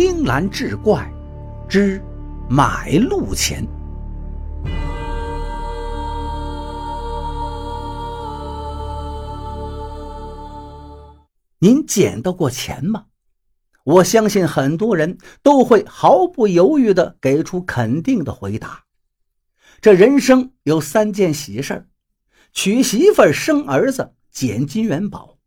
青蓝志怪之买路钱。您捡到过钱吗？我相信很多人都会毫不犹豫的给出肯定的回答。这人生有三件喜事儿：娶媳妇、生儿子、捡金元宝。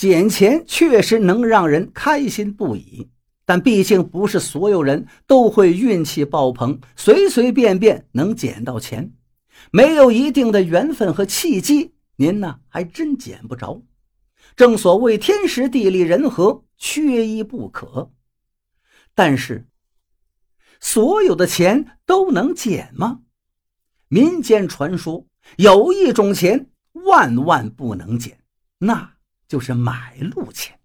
捡钱确实能让人开心不已，但毕竟不是所有人都会运气爆棚，随随便便能捡到钱。没有一定的缘分和契机，您呢还真捡不着。正所谓天时地利人和，缺一不可。但是，所有的钱都能捡吗？民间传说有一种钱万万不能捡，那。就是买路钱。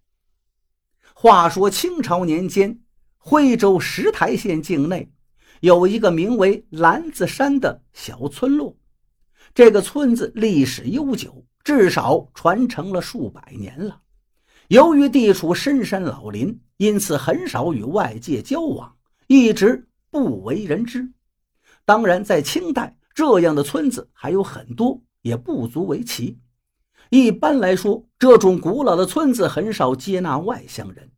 话说清朝年间，徽州石台县境内有一个名为蓝子山的小村落。这个村子历史悠久，至少传承了数百年了。由于地处深山老林，因此很少与外界交往，一直不为人知。当然，在清代，这样的村子还有很多，也不足为奇。一般来说，这种古老的村子很少接纳外乡人。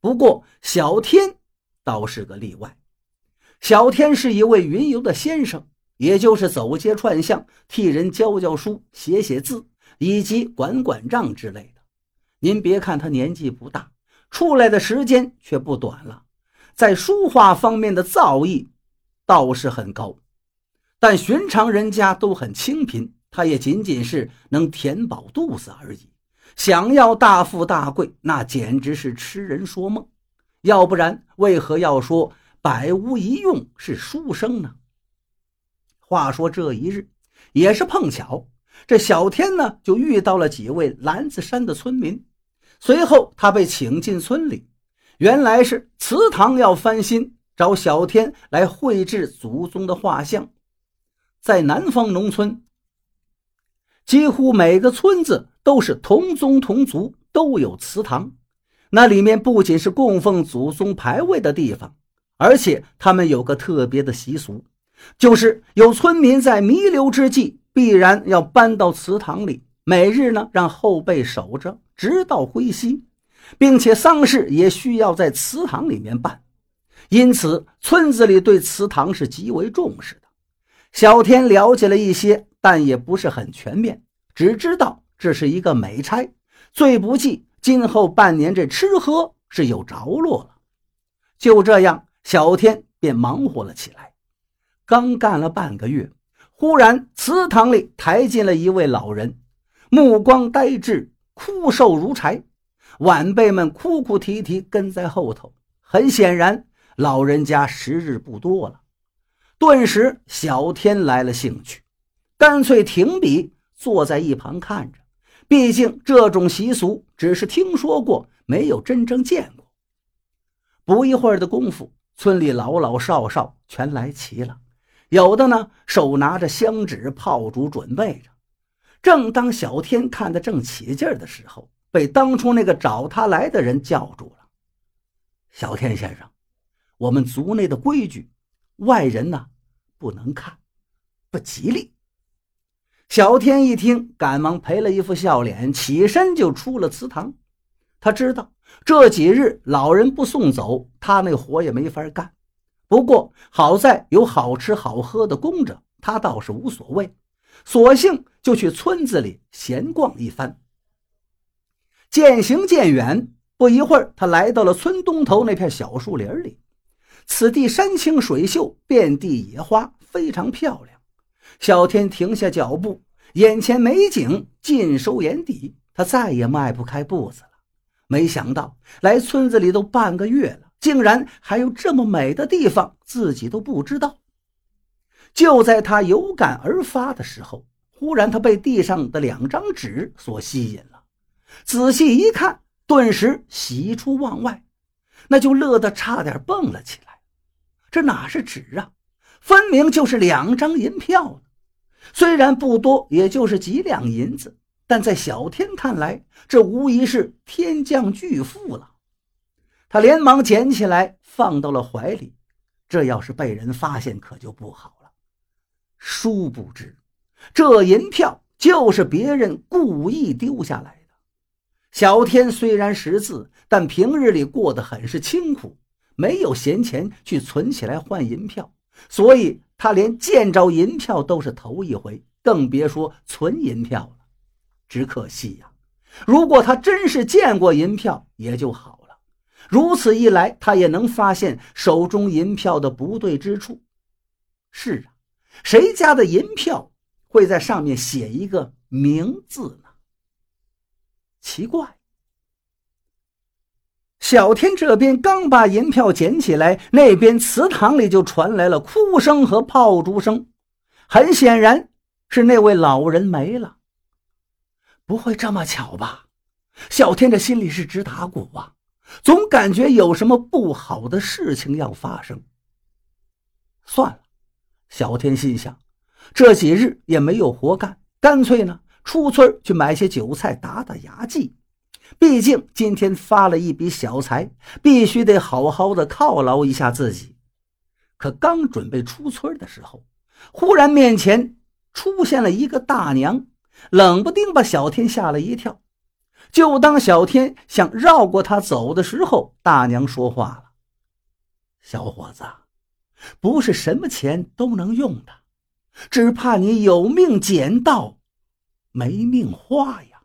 不过，小天倒是个例外。小天是一位云游的先生，也就是走街串巷替人教教书、写写字，以及管管账之类的。您别看他年纪不大，出来的时间却不短了，在书画方面的造诣倒是很高。但寻常人家都很清贫。他也仅仅是能填饱肚子而已，想要大富大贵，那简直是痴人说梦。要不然，为何要说百无一用是书生呢？话说这一日，也是碰巧，这小天呢就遇到了几位蓝子山的村民。随后，他被请进村里，原来是祠堂要翻新，找小天来绘制祖宗的画像。在南方农村。几乎每个村子都是同宗同族，都有祠堂。那里面不仅是供奉祖宗牌位的地方，而且他们有个特别的习俗，就是有村民在弥留之际，必然要搬到祠堂里，每日呢让后辈守着，直到归西，并且丧事也需要在祠堂里面办。因此，村子里对祠堂是极为重视的。小天了解了一些。但也不是很全面，只知道这是一个美差，最不济今后半年这吃喝是有着落了。就这样，小天便忙活了起来。刚干了半个月，忽然祠堂里抬进了一位老人，目光呆滞，枯瘦如柴。晚辈们哭哭啼啼跟在后头，很显然，老人家时日不多了。顿时，小天来了兴趣。干脆停笔，坐在一旁看着。毕竟这种习俗只是听说过，没有真正见过。不一会儿的功夫，村里老老少少全来齐了，有的呢手拿着香纸、炮竹准备着。正当小天看得正起劲的时候，被当初那个找他来的人叫住了：“小天先生，我们族内的规矩，外人呢不能看，不吉利。”小天一听，赶忙赔了一副笑脸，起身就出了祠堂。他知道这几日老人不送走，他那活也没法干。不过好在有好吃好喝的供着，他倒是无所谓，索性就去村子里闲逛一番。渐行渐远，不一会儿，他来到了村东头那片小树林里。此地山清水秀，遍地野花，非常漂亮。小天停下脚步，眼前美景尽收眼底，他再也迈不开步子了。没想到来村子里都半个月了，竟然还有这么美的地方，自己都不知道。就在他有感而发的时候，忽然他被地上的两张纸所吸引了，仔细一看，顿时喜出望外，那就乐得差点蹦了起来。这哪是纸啊？分明就是两张银票虽然不多，也就是几两银子，但在小天看来，这无疑是天降巨富了。他连忙捡起来放到了怀里。这要是被人发现，可就不好了。殊不知，这银票就是别人故意丢下来的。小天虽然识字，但平日里过得很是清苦，没有闲钱去存起来换银票，所以他连见着银票都是头一回，更别说存银票了。只可惜呀，如果他真是见过银票，也就好了。如此一来，他也能发现手中银票的不对之处。是啊，谁家的银票会在上面写一个名字呢？奇怪。小天这边刚把银票捡起来，那边祠堂里就传来了哭声和炮竹声。很显然，是那位老人没了。不会这么巧吧？小天这心里是直打鼓啊。总感觉有什么不好的事情要发生。算了，小天心想，这几日也没有活干，干脆呢出村去买些酒菜打打牙祭。毕竟今天发了一笔小财，必须得好好的犒劳一下自己。可刚准备出村的时候，忽然面前出现了一个大娘，冷不丁把小天吓了一跳。就当小天想绕过他走的时候，大娘说话了：“小伙子，不是什么钱都能用的，只怕你有命捡到，没命花呀。”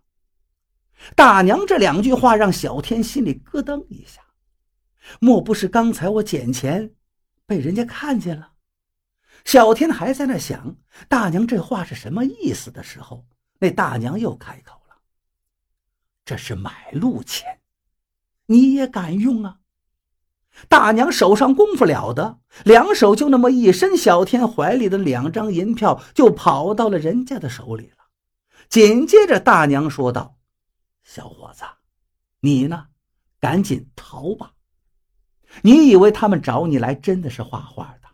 大娘这两句话让小天心里咯噔一下，莫不是刚才我捡钱被人家看见了？小天还在那想大娘这话是什么意思的时候，那大娘又开口了。这是买路钱，你也敢用啊？大娘手上功夫了得，两手就那么一伸，小天怀里的两张银票就跑到了人家的手里了。紧接着，大娘说道：“小伙子，你呢？赶紧逃吧！你以为他们找你来真的是画画的？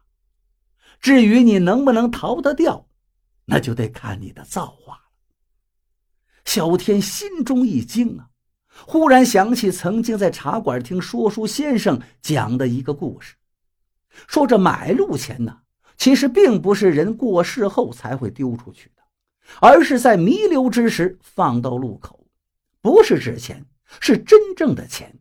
至于你能不能逃得掉，那就得看你的造化了。”小天心中一惊啊，忽然想起曾经在茶馆听说书先生讲的一个故事，说这买路钱呢，其实并不是人过世后才会丢出去的，而是在弥留之时放到路口，不是纸钱，是真正的钱，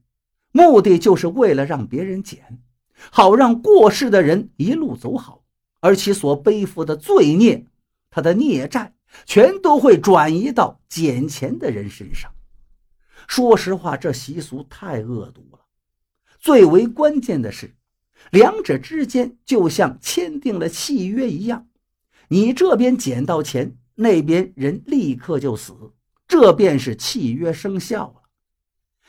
目的就是为了让别人捡，好让过世的人一路走好，而其所背负的罪孽，他的孽债。全都会转移到捡钱的人身上。说实话，这习俗太恶毒了。最为关键的是，两者之间就像签订了契约一样，你这边捡到钱，那边人立刻就死，这便是契约生效了。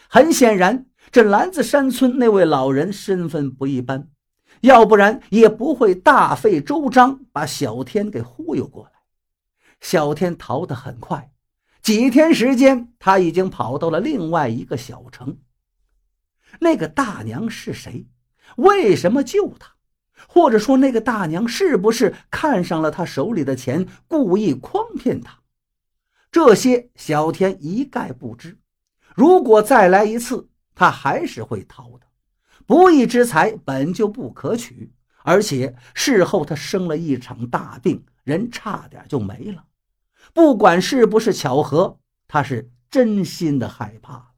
很显然，这篮子山村那位老人身份不一般，要不然也不会大费周章把小天给忽悠过来。小天逃得很快，几天时间，他已经跑到了另外一个小城。那个大娘是谁？为什么救他？或者说，那个大娘是不是看上了他手里的钱，故意诓骗他？这些小天一概不知。如果再来一次，他还是会逃的。不义之财本就不可取，而且事后他生了一场大病。人差点就没了，不管是不是巧合，他是真心的害怕。